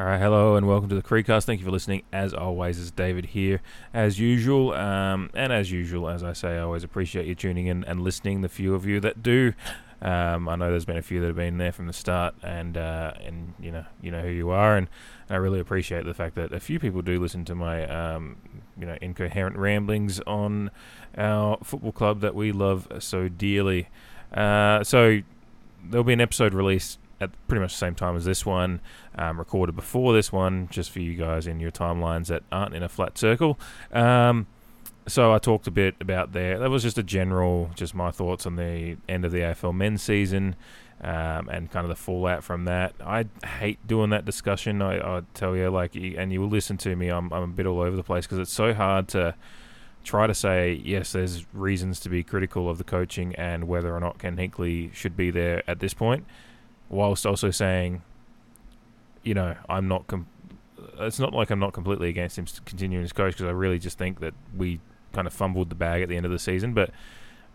All right, hello and welcome to the Creedcast. Thank you for listening. As always, it's David here, as usual. Um, and as usual, as I say, I always appreciate you tuning in and listening. The few of you that do, um, I know there's been a few that have been there from the start, and uh, and you know you know who you are, and I really appreciate the fact that a few people do listen to my um, you know incoherent ramblings on our football club that we love so dearly. Uh, so there'll be an episode released at pretty much the same time as this one, um, recorded before this one, just for you guys in your timelines that aren't in a flat circle. Um, so I talked a bit about there. That was just a general, just my thoughts on the end of the AFL men's season. Um, and kind of the fallout from that. I hate doing that discussion. I, I tell you, like, and you will listen to me. I'm, I'm a bit all over the place because it's so hard to try to say yes. There's reasons to be critical of the coaching and whether or not Ken Hinkley should be there at this point, whilst also saying, you know, I'm not. Com- it's not like I'm not completely against him continuing as coach because I really just think that we kind of fumbled the bag at the end of the season, but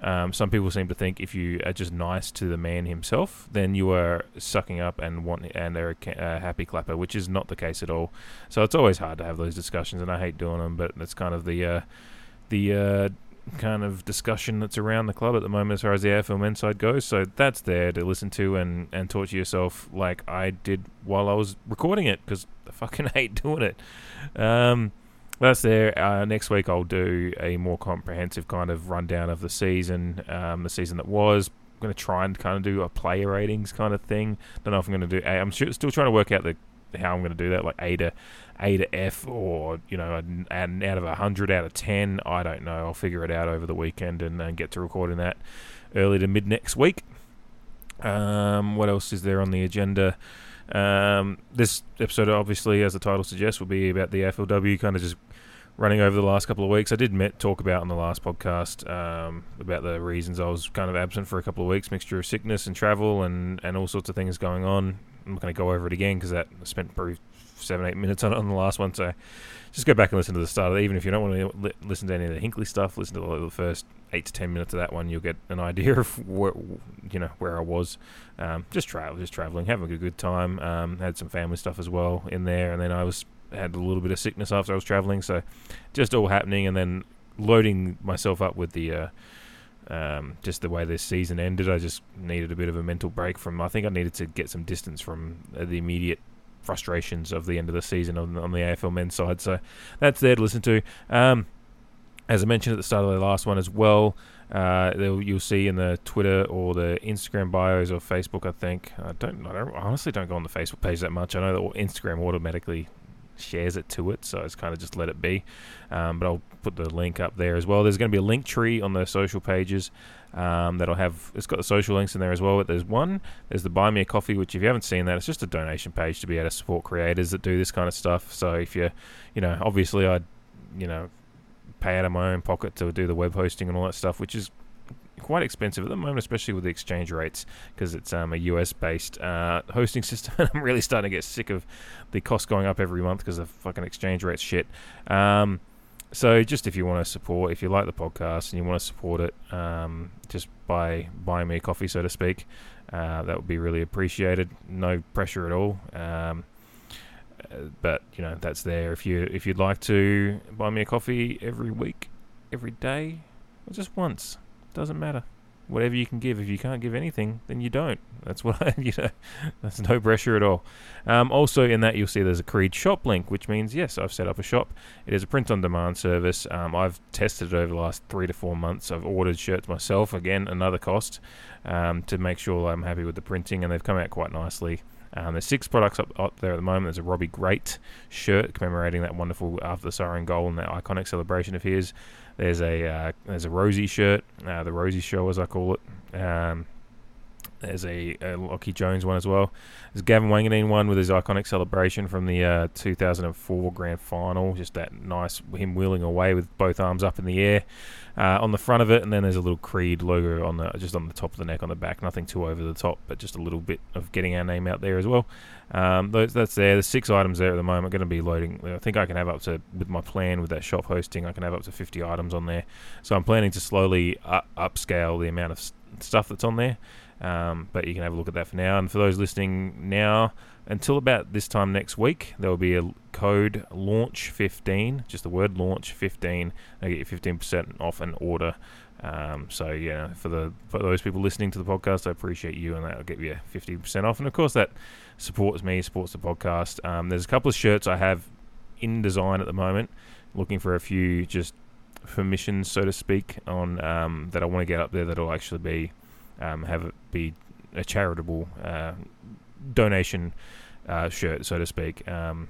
um, some people seem to think if you are just nice to the man himself, then you are sucking up and want and are a, a happy clapper, which is not the case at all. So it's always hard to have those discussions, and I hate doing them. But that's kind of the uh, the uh, kind of discussion that's around the club at the moment as far as the AFL side goes. So that's there to listen to and, and talk to yourself like I did while I was recording it because I fucking hate doing it. Um, that's there. Uh, next week I'll do a more comprehensive kind of rundown of the season, um, the season that was. I'm going to try and kind of do a player ratings kind of thing. Don't know if I'm going to do. I'm still trying to work out the how I'm going to do that, like A to A to F, or you know, an out of hundred out of ten. I don't know. I'll figure it out over the weekend and, and get to recording that early to mid next week. Um, what else is there on the agenda? Um, this episode, obviously, as the title suggests, will be about the AFLW, kind of just running over the last couple of weeks. I did met, talk about on the last podcast um, about the reasons I was kind of absent for a couple of weeks, mixture of sickness and travel and, and all sorts of things going on. I'm not going to go over it again because that I spent probably seven, eight minutes on on the last one. So just go back and listen to the start of it. Even if you don't want to li- listen to any of the Hinkley stuff, listen to the, the, first eight to ten minutes of that one. You'll get an idea of where, you know where I was. Um, just travel, just traveling, having a good time. Um, had some family stuff as well in there, and then I was had a little bit of sickness after I was traveling. So just all happening, and then loading myself up with the. Uh, um, just the way this season ended, I just needed a bit of a mental break from. I think I needed to get some distance from the immediate frustrations of the end of the season on, on the AFL men's side. So that's there to listen to. Um, as I mentioned at the start of the last one as well, uh, you'll see in the Twitter or the Instagram bios or Facebook. I think I don't. I don't honestly don't go on the Facebook page that much. I know that Instagram automatically shares it to it, so it's kind of just let it be. Um, but I'll put the link up there as well. There's going to be a link tree on the social pages um, that'll have it's got the social links in there as well. But there's one, there's the Buy Me a Coffee, which if you haven't seen that, it's just a donation page to be able to support creators that do this kind of stuff. So if you, you know, obviously I'd, you know, pay out of my own pocket to do the web hosting and all that stuff, which is quite expensive at the moment, especially with the exchange rates, because it's um, a US based uh, hosting system. I'm really starting to get sick of the cost going up every month because the fucking exchange rates shit. Um, so just if you want to support, if you like the podcast and you want to support it, um, just by buying me a coffee, so to speak, uh, that would be really appreciated. No pressure at all. Um, uh, but you know that's there if you if you'd like to buy me a coffee every week, every day, or just once, doesn't matter whatever you can give. If you can't give anything, then you don't. That's what I, you know. That's no pressure at all. Um, also, in that you'll see there's a Creed shop link, which means yes, I've set up a shop. It is a print-on-demand service. Um, I've tested it over the last three to four months. I've ordered shirts myself. Again, another cost um, to make sure I'm happy with the printing, and they've come out quite nicely. Um, there's six products up, up, there at the moment. There's a Robbie Gray shirt commemorating that wonderful after the siren goal and that iconic celebration of his. There's a uh, there's a Rozee shirt, uh, the Rozee Show as I call it. Um, there's a, a Lachie Jones one as well. There's Gavin Wanganeen one with his iconic celebration from the uh, 2004 Grand Final. Just that nice him wheeling away with both arms up in the air uh, on the front of it, and then there's a little Creed logo on the just on the top of the neck on the back. Nothing too over the top, but just a little bit of getting our name out there as well. Um, those, that's there. There's six items there at the moment. Going to be loading. I think I can have up to with my plan with that shop hosting. I can have up to 50 items on there. So I'm planning to slowly up, upscale the amount of stuff that's on there. Um, but you can have a look at that for now. And for those listening now, until about this time next week, there will be a code launch15, just the word launch15. They get you 15% off an order. Um, so yeah, for the for those people listening to the podcast, I appreciate you, and that'll get you 15% off. And of course, that supports me, supports the podcast. Um, there's a couple of shirts I have in design at the moment, looking for a few just permissions, so to speak, on um, that I want to get up there that'll actually be um, have it be a charitable uh, donation uh, shirt, so to speak. Um,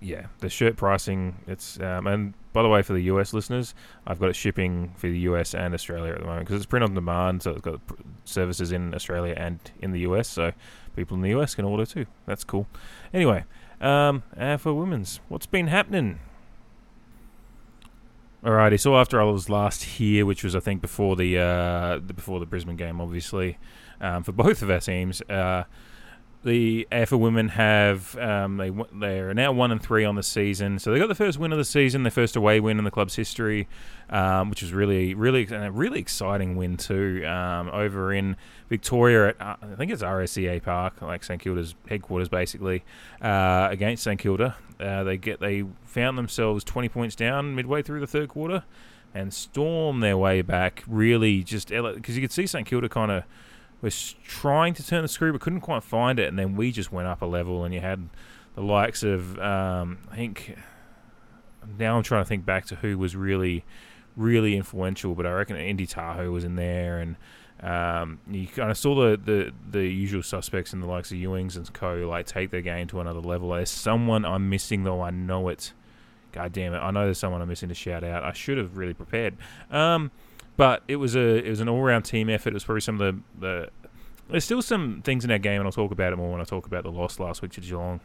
yeah, the shirt pricing. It's um, and by the way, for the US listeners, I've got it shipping for the US and Australia at the moment because it's print on demand, so it's got services in Australia and in the US, so people in the US can order too. That's cool. Anyway, um, for women's, what's been happening? Alrighty, so after I was last here, which was I think before the uh, before the Brisbane game, obviously, um, for both of our teams. Uh, the AFL women have um, they they are now one and three on the season, so they got the first win of the season, their first away win in the club's history, um, which was really really and a really exciting win too. Um, over in Victoria at uh, I think it's RSEA Park, like St Kilda's headquarters, basically uh, against St Kilda. Uh, they get they found themselves twenty points down midway through the third quarter, and storm their way back. Really, just because you could see St Kilda kind of was trying to turn the screw but couldn't quite find it, and then we just went up a level, and you had the likes of um, I think now I'm trying to think back to who was really really influential, but I reckon Indy Tahau was in there, and um, you kind of saw the, the, the usual suspects in the likes of Ewings and co. like take their game to another level. There's someone I'm missing though. I know it. God damn it! I know there's someone I'm missing to shout out. I should have really prepared. Um, but it was a it was an all round team effort. It was probably some of the, the there's still some things in our game, and I'll talk about it more when I talk about the loss last week to Geelong.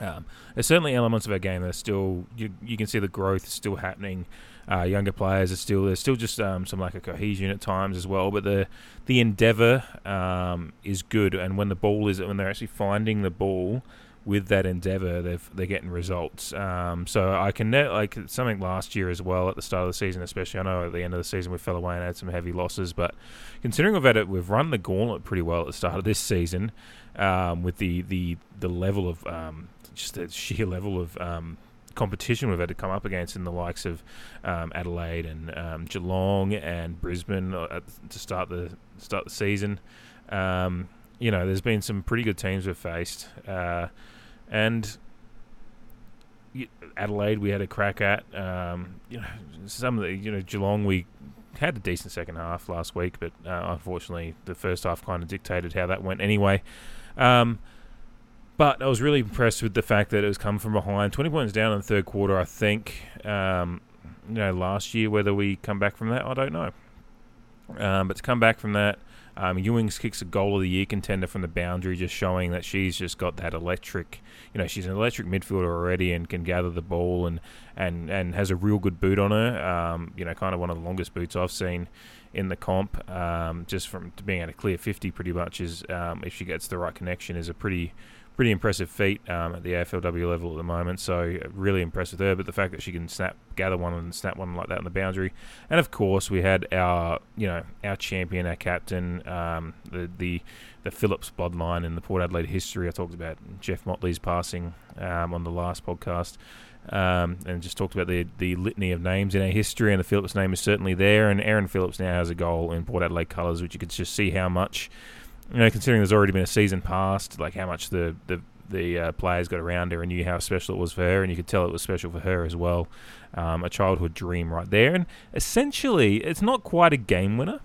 Um, there's certainly elements of our game that are still you, you can see the growth is still happening. Uh, younger players are still there's still just um, some lack of cohesion at times as well, but the the endeavour um, is good, and when the ball is when they're actually finding the ball with that endeavour, they're they're getting results. Um, so I can net like something last year as well at the start of the season, especially. I know at the end of the season we fell away and had some heavy losses, but considering we've had it, we've run the gauntlet pretty well at the start of this season um, with the the the level of um, just the sheer level of um, competition we've had to come up against in the likes of um, Adelaide and um, Geelong and Brisbane uh, at, to start the start the season. Um, you know, there's been some pretty good teams we've faced. Uh, and Adelaide, we had a crack at. Um, you know, some of the you know Geelong, we had a decent second half last week, but uh, unfortunately, the first half kind of dictated how that went anyway. Um, but I was really impressed with the fact that it was come from behind, 20 points down in the third quarter. I think, um, you know, last year whether we come back from that, I don't know. Um, but to come back from that, um, Ewings kicks a goal of the year contender from the boundary, just showing that she's just got that electric. You know, she's an electric midfielder already and can gather the ball and and and has a real good boot on her. Um, you know, kind of one of the longest boots I've seen in the comp. Um, just from being at a clear 50, pretty much is um, if she gets the right connection, is a pretty pretty impressive feat um, at the AFLW level at the moment. So uh, really impressed with her. But the fact that she can snap, gather one and snap one like that on the boundary, and of course we had our you know our champion, our captain, um, the the the Phillips bloodline in the Port Adelaide history. I talked about Geof Motley's passing um, on the last podcast. Um, and just talked about the the litany of names in our history, and the Phillips name is certainly there. And Erin Phillips now has a goal in Port Adelaide colours, which you could just see how much you know, considering there's already been a season past, like how much the the the uh, players got around her and knew how special it was for her, and you could tell it was special for her as well. Um, a childhood dream right there, and essentially, it's not quite a game winner,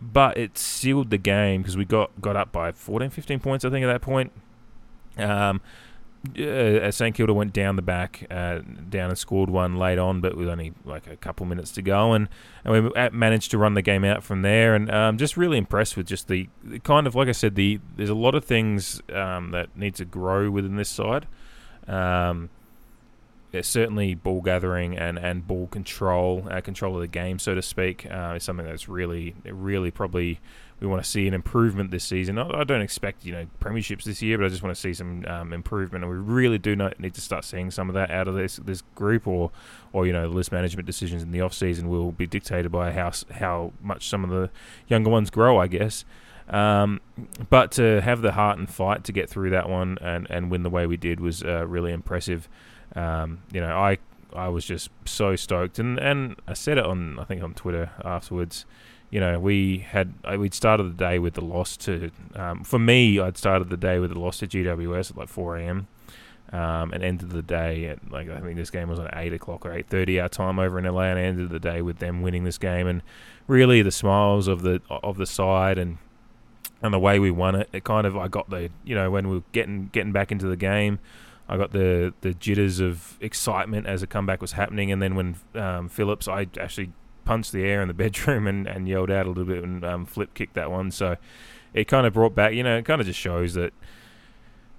but it sealed the game because we got got up by 14, 15 points, I think, at that point. Um, uh, St Kilda went down the back, uh, down and scored one late on, but with only like a couple minutes to go, and, and we managed to run the game out from there. And um, just really impressed with just the, the, kind of like I said, the there's a lot of things um, that need to grow within this side. Um, certainly ball gathering and, and ball control, uh, control of the game, so to speak, uh, is something that's really, really probably we want to see an improvement this season. I, don't expect you know premierships this year, but I just want to see some um, improvement, and we really do need to start seeing some of that out of this this group, or or you know list management decisions in the off season will be dictated by how how much some of the younger ones grow, I guess. Um, but to have the heart and fight to get through that one and, and win the way we did was uh, really impressive. Um, you know, I I was just so stoked, and, and I said it on I think on Twitter afterwards. You know, we had we'd started the day with the loss to. Um, for me, I'd started the day with the loss to GWS at like 4 a.m. Um, and ended the day at like I think this game was at eight o'clock or eight thirty our time over in LA, and ended the day with them winning this game, and really the smiles of the of the side and and the way we won it. It kind of I got the you know when we were getting getting back into the game, I got the the jitters of excitement as a comeback was happening, and then when um, Phillips, I actually punched the air in the bedroom and, and yelled out a little bit and um, flip kicked that one. So it kind of brought back, you know, it kind of just shows that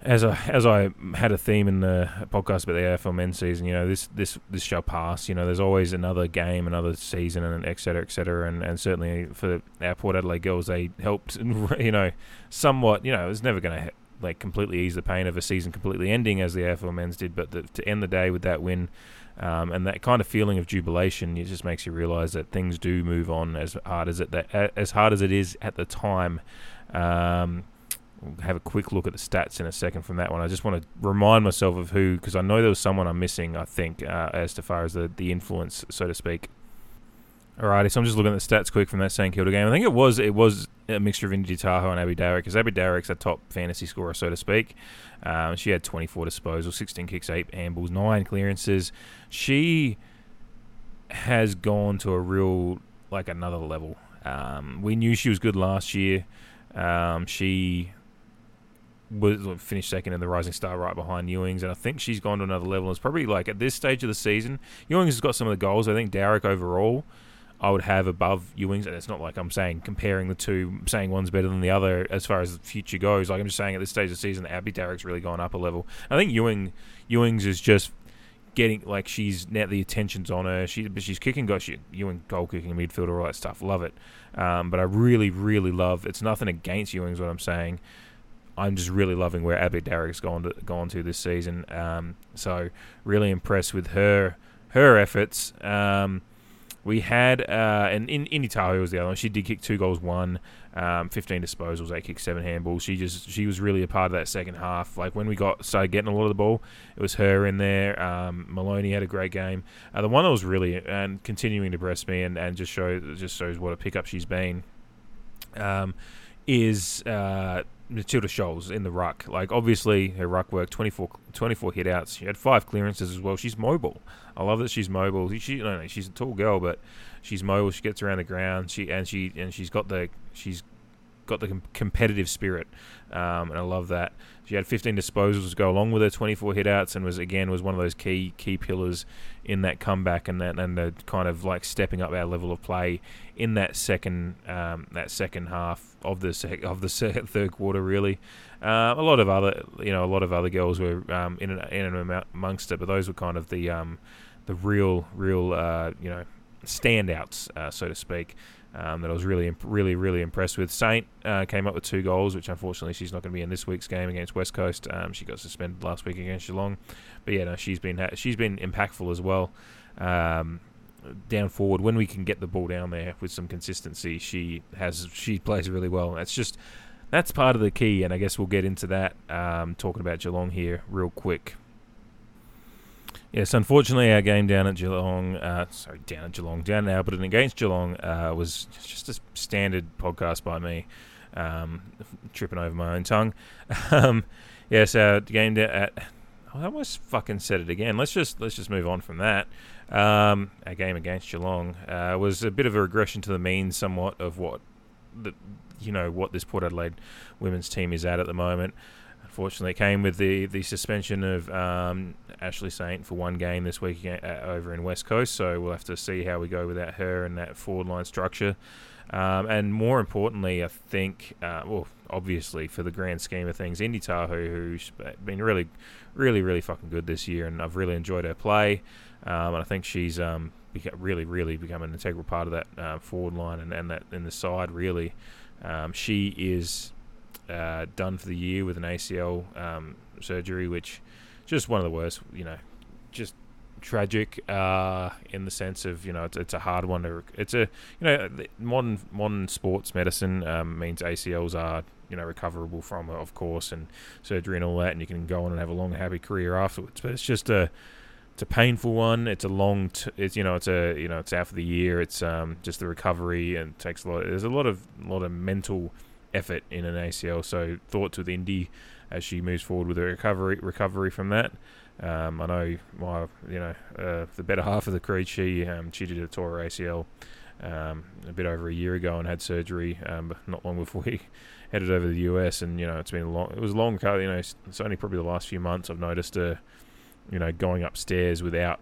as I as I had a theme in the podcast about the AFL men's season, you know, this this this shall pass. You know, there's always another game, another season, and et cetera, et cetera. And, and certainly for our Port Adelaide girls, they helped, you know, somewhat. You know, it was never going to like completely ease the pain of a season completely ending as the AFL men's did, but the, to end the day with that win. Um, and that kind of feeling of jubilation, it just makes you realise that things do move on as hard as it that, as hard as it is at the time. Um, We'll have a quick look at the stats in a second from that one. I just want to remind myself of who, because I know there was someone I'm missing. I think uh, as far as the the influence, so to speak. Alrighty, so I'm just looking at the stats quick from that St Kilda game. I think it was it was a mixture of Indy Tahau and Abby Dowrick, because Abby Dowrick's a top fantasy scorer, so to speak. Um, she had 24 disposals, 16 kicks, 8 handballs, 9 clearances. She has gone to a real, like another level. Um, we knew she was good last year. Um, she was finished second in the Rising Star right behind Ewings, and I think she's gone to another level. It's probably like at this stage of the season, Ewings has got some of the goals. I think Dowrick overall, I would have above Ewings, and it's not like I'm saying comparing the two, saying one's better than the other as far as the future goes. Like I'm just saying at this stage of the season, Abby Dowrick's really gone up a level. I think Ewing Ewings is just getting like she's now the attention's on her. She but she's kicking goal. She Ewing goal kicking midfielder, all that stuff. Love it. Um, but I really really love. It's nothing against Ewing's what I'm saying. I'm just really loving where Abby Dowrick's gone to gone to this season. Um, so really impressed with her her efforts. Um, we had uh, and in Indy Tahau was the other one. She did kick two goals, one, um, 15 disposals, eight kicks, seven handballs. She just she was really a part of that second half. Like when we got started getting a lot of the ball, it was her in there. Um, Maloney had a great game. Uh, the one that was really and continuing to impress me and, and just show just shows what a pickup she's been. Um, is uh, Matilda Scholes in the ruck. Like, obviously, her ruck work 24, 24 hit outs. She had five clearances as well. She's mobile. I love that she's mobile. She, no, she's a tall girl, but she's mobile. She gets around the ground. She and she and she's got the she's got the com- competitive spirit, um, and I love that. She had 15 disposals to go along with her 24 hitouts, and was again was one of those key key pillars in that comeback and that and the kind of like stepping up our level of play in that second um, that second half of the sec- of the third quarter. Really, uh, a lot of other you know a lot of other girls were um, in and in and amongst it, but those were kind of the um, the real real uh, you know standouts, uh, so to speak um, that I was really, really, really impressed with. Saint uh, came up with two goals, which unfortunately she's not going to be in this week's game against West Coast. Um, she got suspended last week against Geelong, but yeah, no, she's been she's been impactful as well. Um, down forward, when we can get the ball down there with some consistency, she has she plays really well. That's just that's part of the key, and I guess we'll get into that um, talking about Geelong here real quick. Yes, unfortunately, our game down at Geelong, uh, sorry, down at Geelong, down at Alberton against Geelong uh, was just a standard podcast by me, um, tripping over my own tongue. um, yes, our game down at. I almost fucking said it again. Let's just let's just move on from that. Um, our game against Geelong uh, was a bit of a regression to the mean, somewhat of what the you know what this Port Adelaide women's team is at at the moment. Unfortunately, it came with the, the suspension of um, Ashley Saint for one game this week over in West Coast. So we'll have to see how we go without her and that forward line structure. Um, and more importantly, I think, uh, well, obviously for the grand scheme of things, Indy Tahau, who's been really, really, really fucking good this year, and I've really enjoyed her play. Um, and I think she's um, really, really become an integral part of that uh, forward line and, and that in the side. Really, um, she is uh, done for the year with an ACL um, surgery, which just one of the worst. You know, just tragic uh, in the sense of you know it's, it's, a hard one to it's a you know modern modern sports medicine um, means ACLs are you know recoverable from of course and surgery and all that and you can go on and have a long happy career afterwards but it's just a it's a painful one it's a long t- it's you know it's a you know it's out for the year it's um, just the recovery and takes a lot there's a lot of a lot of mental effort in an ACL so thoughts with Indy as she moves forward with her recovery recovery from that um, I know my, you know, uh, the better half of the creed, she um, she did a tour ACL um, a bit over a year ago and had surgery um, not long before we headed over to the US. And you know, it's been a long, it was a long, you know, it's only probably the last few months I've noticed her, you know, going upstairs without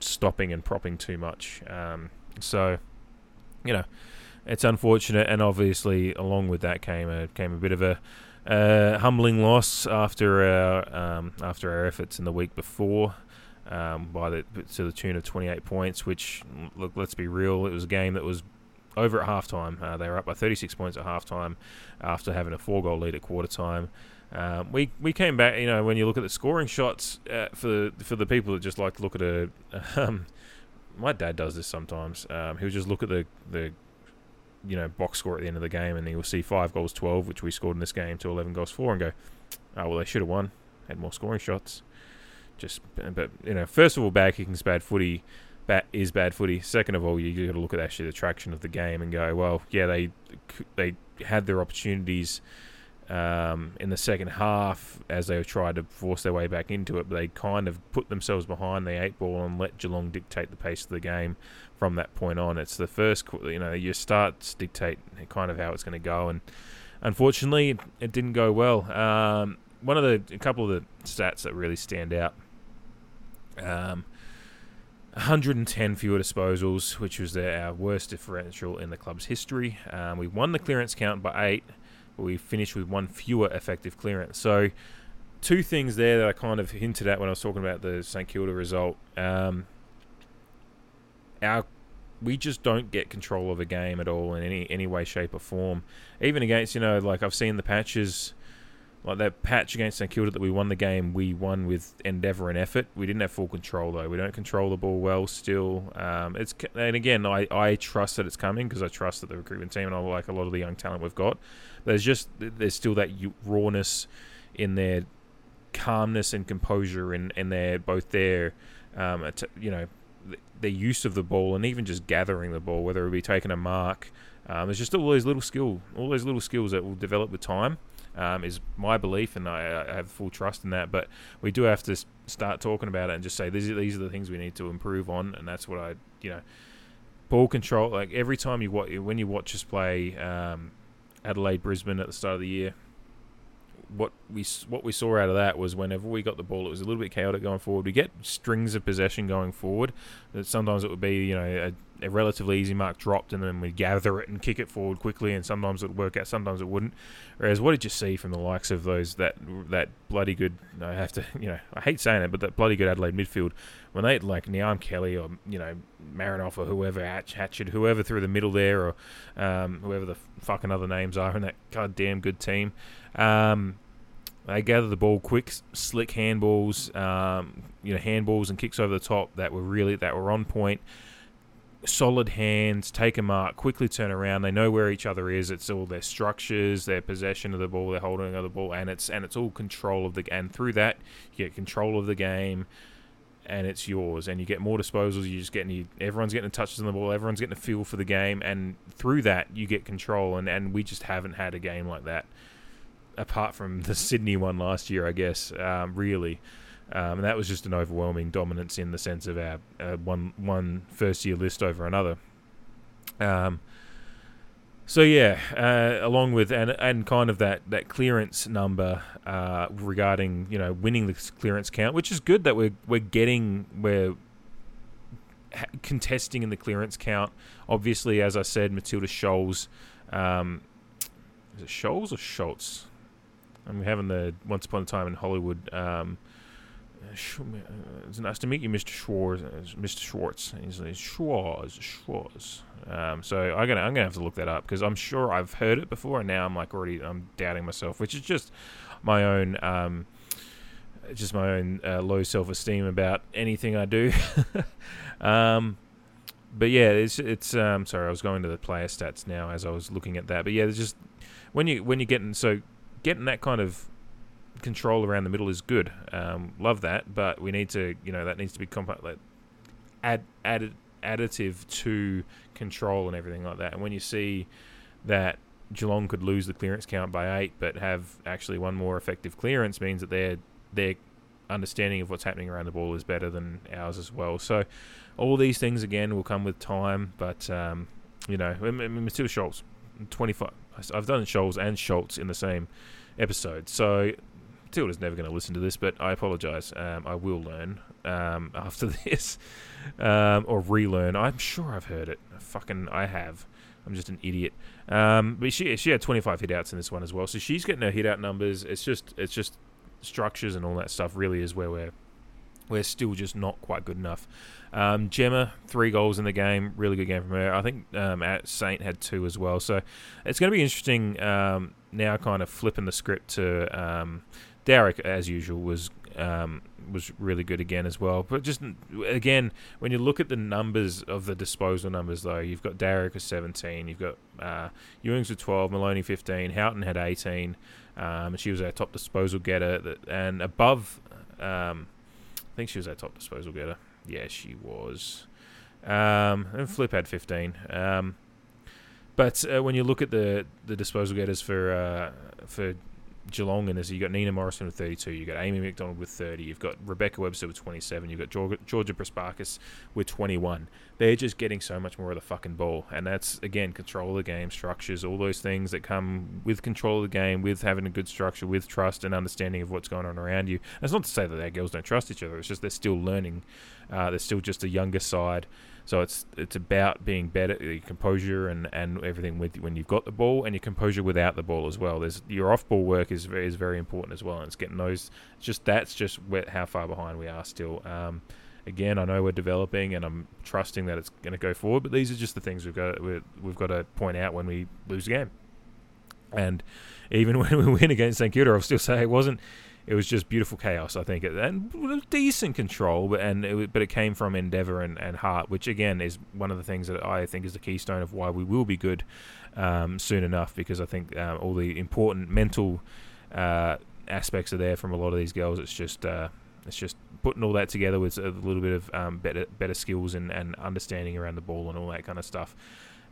stopping and propping too much. Um, so, you know, it's unfortunate, and obviously along with that came a came a bit of a uh, humbling loss after our um, after our efforts in the week before, um, by the to the tune of 28 points. Which, look, let's be real, it was a game that was over at halftime. Uh, they were up by 36 points at halftime after having a four goal lead at quarter time. Um, we we came back. You know, when you look at the scoring shots uh, for the, for the people that just like to look at a. Um, my dad does this sometimes. Um, he'll just look at the the you know box score at the end of the game, and you'll see five goals twelve, which we scored in this game, to eleven goals four, and go, oh well, they should have won, had more scoring shots. Just, but you know, first of all, bad kicking's bad footy. Bat is bad footy. Second of all, you got to look at actually the traction of the game and go, well, yeah, they they had their opportunities um, in the second half as they tried to force their way back into it, but they kind of put themselves behind the eight ball and let Geelong dictate the pace of the game from that point on. It's the first, you know, your starts dictate kind of how it's going to go, and unfortunately, it didn't go well. Um, one of the, a couple of the stats that really stand out. Um, 110 fewer disposals, which was our worst differential in the club's history. Um, we won the clearance count by eight, but we finished with one fewer effective clearance. So, two things there that I kind of hinted at when I was talking about the St Kilda result. Um, our we just don't get control of a game at all in any any way, shape, or form. Even against you know, like I've seen the patches, like that patch against St Kilda that we won the game. We won with endeavour and effort. We didn't have full control though. We don't control the ball well still. Um, it's and again, I, I trust that it's coming because I trust that the recruitment team and I like a lot of the young talent we've got. There's just there's still that rawness in their calmness and composure in in their both their um, you know their use of the ball and even just gathering the ball, whether it be taking a mark. Um, there's just all those little skill, all those little skills that will develop with time. Um, is my belief, and I, I, have full trust in that. But we do have to start talking about it and just say these are these are the things we need to improve on, and that's what I you know ball control. Like every time you watch when you watch us play um, Adelaide Brisbane at the start of the year, what we what we saw out of that was whenever we got the ball, it was a little bit chaotic going forward. We get strings of possession going forward. Sometimes it would be you know a, a relatively easy mark dropped, and then we gather it and kick it forward quickly. And sometimes it would work out, sometimes it wouldn't. Whereas what did you see from the likes of those that that bloody good? I have to you know I hate saying it, but that bloody good Adelaide midfield when they like Niamh Kelly or you know Marinoff or whoever Hatch, Hatchet, whoever through the middle there, or um, whoever the fucking other names are in that goddamn good team. Um, they gather the ball quick, slick handballs, um, you know, handballs and kicks over the top that were really that were on point. Solid hands, take a mark, quickly turn around. They know where each other is. It's all their structures, their possession of the ball, their holding of the ball, and it's and it's all control of the and through that you get control of the game, and it's yours. And you get more disposals. You just getting everyone's getting touches on the ball. Everyone's getting a feel for the game, and through that you get control. And and we just haven't had a game like that apart from the Sydney one last year, I guess. Um, really, um, and that was just an overwhelming dominance in the sense of our uh, one one first year list over another. Um, so yeah, uh, along with and and kind of that that clearance number uh, regarding you know winning the clearance count, which is good that we're we're getting we're contesting in the clearance count. Obviously, as I said, Matilda Scholes. Um, is it Scholes or Schultz? I'm having the Once Upon a Time in Hollywood. Um, it's nice to meet you, Mr. Schwartz. Mr. Schwartz. He's like, Schwartz, Schwartz. Um, so I'm gonna I'm gonna have to look that up because I'm sure I've heard it before, and now I'm like already I'm doubting myself, which is just my own um, just my own uh, low self esteem about anything I do. um, but yeah, it's it's um, sorry, I was going to the player stats now as I was looking at that. But yeah, just when you when you're getting so getting that kind of control around the middle is good. Um, love that, but we need to you know that needs to be comp- like, add added additive to control and everything like that. And when you see that Geelong could lose the clearance count by eight, but have actually one more effective clearance, means that their their understanding of what's happening around the ball is better than ours as well. So all these things again will come with time, but um, you know, Matilda Schultz, twenty five. I've done Scholes and Schultz in the same episode, so Matilda's never going to listen to this, but I apologise. Um, I will learn um, after this, um, or relearn. I'm sure I've heard it. Fucking, I have. I'm just an idiot. Um, but she she had 25 hitouts in this one as well, so she's getting her hitout numbers. It's just it's just structures and all that stuff. Really is where we're we're still just not quite good enough. Um, Gemma, three goals in the game, really good game from her. I think um, at Saint had two as well. So it's going to be interesting um, now, kind of flipping the script to um, Dowrick, as usual, was um, was really good again as well. But just again, when you look at the numbers of the disposal numbers, though, you've got Dowrick with 17, you've got uh, Ewings with 12, Maloney 15, Houghton had 18. Um, she was our top disposal getter, and above, um, think she was our top disposal getter. Yeah, she was. Um, and Flip had 15. Um, but uh, when you look at the the disposal getters for uh, for Geelong in. You've got Nina Morrison with 32. You've got Amy McDonald with 30. You've got Rebecca Webster with 27. You've got Georgia, Georgia with 21. They're just getting so much more of the fucking ball. And that's, again, control of the game, structures, all those things that come with control of the game, with having a good structure, with trust and understanding of what's going on around you. And it's not to say that our girls don't trust each other. It's just they're still learning. Uh, they're still just a younger side. So it's it's about being better, your composure and, and everything with when you've got the ball, and your composure without the ball as well. There's your off ball work is very, is very important as well, and it's getting those. Just that's just where, how far behind we are still. Um, again, I know we're developing, and I'm trusting that it's going to go forward. But these are just the things we've got we have got to point out when we lose a game. And even when we win against St Kilda, I'll still say it wasn't it was just beautiful chaos, I think, and decent control, but and it, but it came from endeavor and, and heart, which again is one of the things that I think is the keystone of why we will be good um, soon enough, because I think um, all the important mental uh, aspects are there from a lot of these girls. It's just uh, it's just putting all that together with a little bit of um, better better skills and, and understanding around the ball and all that kind of stuff,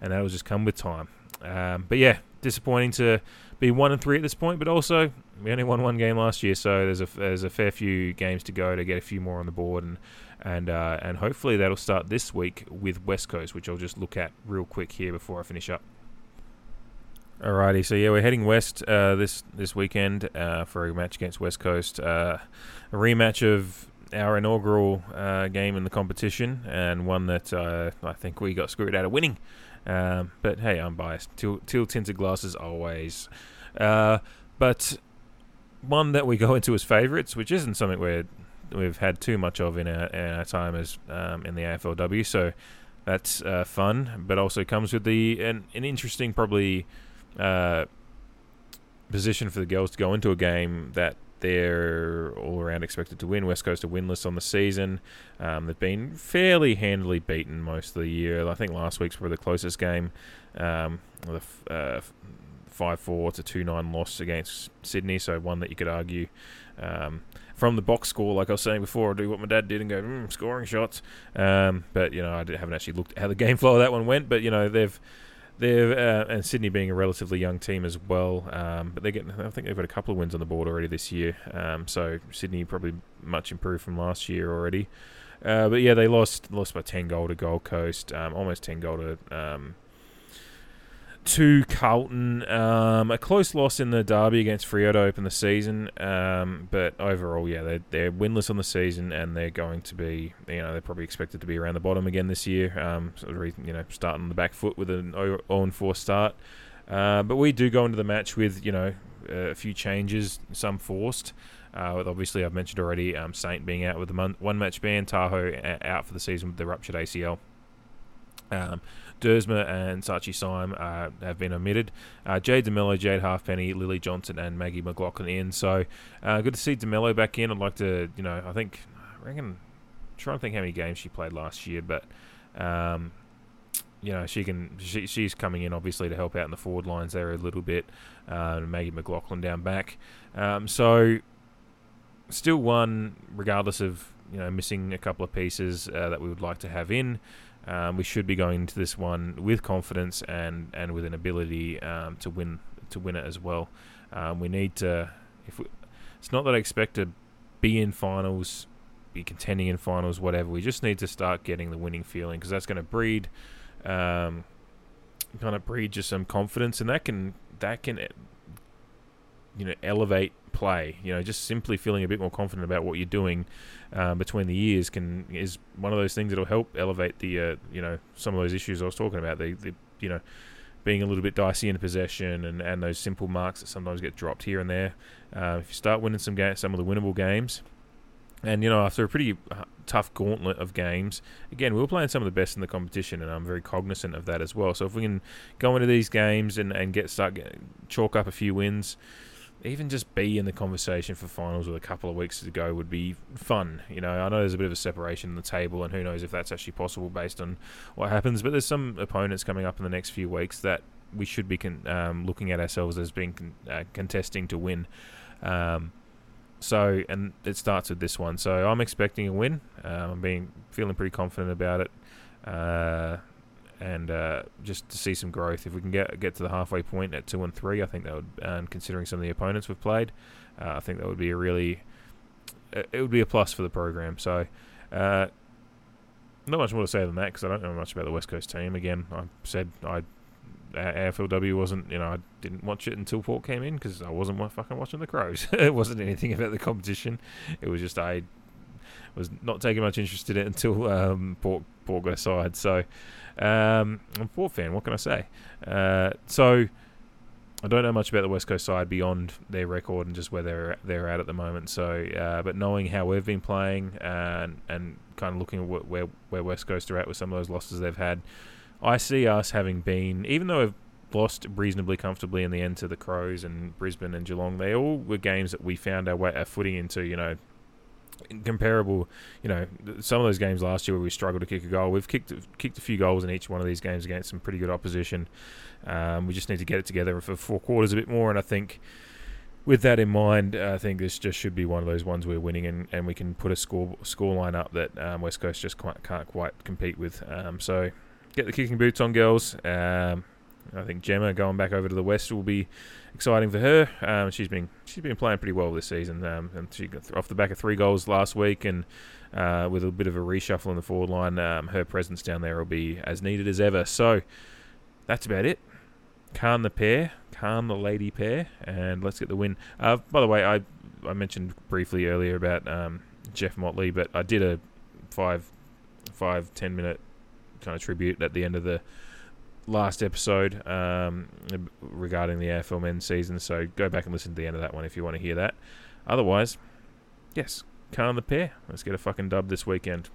and that will just come with time. Um, but yeah, disappointing to be one and three at this point, but also we only won one game last year, so there's a there's a fair few games to go to get a few more on the board, and and uh, and hopefully that'll start this week with West Coast, which I'll just look at real quick here before I finish up. Alrighty, so yeah, we're heading west uh, this this weekend uh, for a match against West Coast, uh, a rematch of our inaugural uh, game in the competition, and one that uh, I think we got screwed out of winning. Um, but hey, I'm biased. Teal, teal tinted glasses always. Uh, but one that we go into as favourites, which isn't something we we've had too much of in our, in our time as um, in the AFLW. So that's uh, fun, but also comes with the an, an interesting probably uh, position for the girls to go into a game that they're all around expected to win. West Coast are winless on the season. Um, they've been fairly handily beaten most of the year. I think last week's were the closest game. Um, the uh, five four to two nine loss against Sydney, so one that you could argue um, from the box score, like I was saying before, I do what my dad did and go mm, scoring shots. Um, but you know, I haven't actually looked at how the game flow of that one went. But you know, they've they've uh, and Sydney being a relatively young team as well, um, but they're getting. I think they've got a couple of wins on the board already this year. Um, so Sydney probably much improved from last year already. Uh, but yeah, they lost lost by ten goal to Gold Coast, um, almost ten goal to um, to Carlton. Um, a close loss in the derby against Freo to open the season, um, but overall, yeah, they're, they're winless on the season, and they're going to be, you know, they're probably expected to be around the bottom again this year. Um, sort of, you know, starting on the back foot with an 0 4 start. Uh, but we do go into the match with, you know, a few changes, some forced. Uh, obviously, I've mentioned already, um, Saint being out with the one match ban, Tahau out for the season with the ruptured ACL. Um, Duursma and Sachi Syme uh, have been omitted. Uh, Jade de Melo, Jade Halfpenny, Lily Johnson, and Maggie McLaughlin in. So uh, good to see de Melo back in. I'd like to, you know, I think, I reckon, trying to think how many games she played last year, but. Um, you know, she can. She, she's coming in obviously to help out in the forward lines there a little bit. Uh, Maggie McLaughlin down back. Um, so still one, regardless of you know missing a couple of pieces uh, that we would like to have in. Um, we should be going into this one with confidence and, and with an ability um, to win to win it as well. Um, we need to. If we, it's not that I expect to be in finals, be contending in finals, whatever. We just need to start getting the winning feeling because that's going to breed, um, kind of breed just some confidence, and that can that can you know elevate play. You know, just simply feeling a bit more confident about what you're doing um, between the years can is one of those things that'll help elevate the uh, you know some of those issues I was talking about. The, the you know being a little bit dicey in possession and, and those simple marks that sometimes get dropped here and there. Uh, if you start winning some ga- some of the winnable games, and you know after a pretty uh, tough gauntlet of games, again we were playing some of the best in the competition, and I'm very cognizant of that as well. So if we can go into these games and, and get start get, chalk up a few wins even just be in the conversation for finals with a couple of weeks to go would be fun. You know, I know there's a bit of a separation in the table, and who knows if that's actually possible based on what happens. But there's some opponents coming up in the next few weeks that we should be con- um, looking at ourselves as being con- uh, contesting to win. Um, so, and it starts with this one. So I'm expecting a win. Um, I'm being feeling pretty confident about it. Uh, and uh, just to see some growth. If we can get get to the halfway point at two and three, I think that would, and considering some of the opponents we've played, uh, I think that would be a really, it would be a plus for the program. So, uh, not much more to say than that because I don't know much about the West Coast team. Again, I said I AFLW wasn't, you know, I didn't watch it until Port came in because I wasn't fucking watching the Crows. it wasn't anything about the competition. It was just I was not taking much interest in it until um, Port Port got aside. So um, I'm a Port fan. What can I say? Uh, so I don't know much about the West Coast side beyond their record and just where they're they're at at the moment. So, uh, but knowing how we've been playing and and kind of looking at where where West Coast are at with some of those losses they've had, I see us having been even though we've lost reasonably comfortably in the end to the Crows and Brisbane and Geelong. They all were games that we found our way our footing into. You know, comparable, you know, some of those games last year where we struggled to kick a goal, we've kicked kicked a few goals in each one of these games against some pretty good opposition. Um, we just need to get it together for four quarters a bit more, and I think with that in mind, I think this just should be one of those ones we're winning, and, and we can put a score score line up that um, West Coast just quite, can't quite compete with. Um, so get the kicking boots on, girls. Um, I think Gemma going back over to the West will be exciting for her. Um, she's been she's been playing pretty well this season, um, and she got off the back of three goals last week, and uh, with a bit of a reshuffle in the forward line, um, her presence down there will be as needed as ever. So that's about it. Calm the pair, calm the lady pair, and let's get the win. Uh, by the way, I I mentioned briefly earlier about um, Geof Motley, but I did a five five ten minute kind of tribute at the end of the last episode um, regarding the AFL men's season. So go back and listen to the end of that one if you want to hear that. Otherwise, yes, calm the pair. Let's get a fucking dub this weekend.